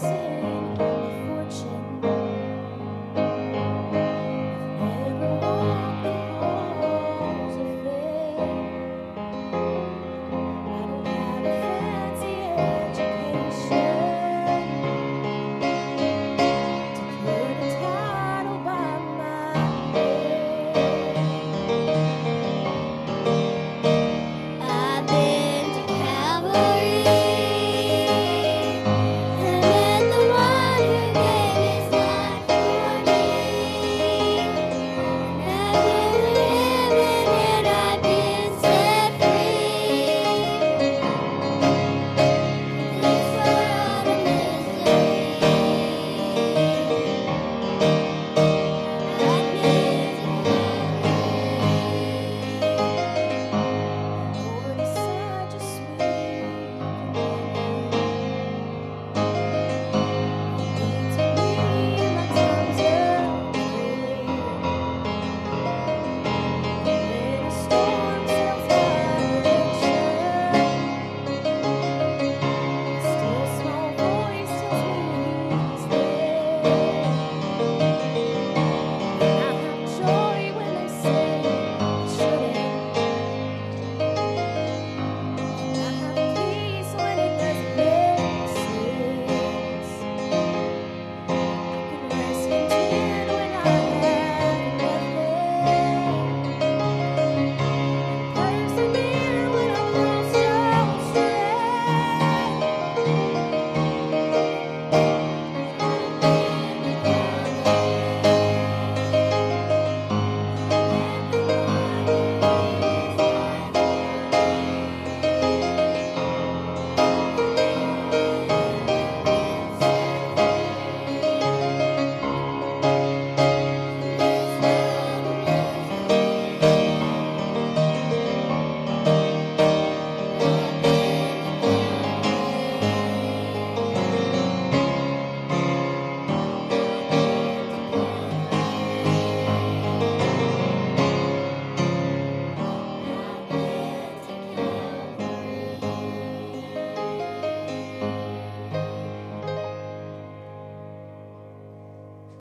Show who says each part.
Speaker 1: see.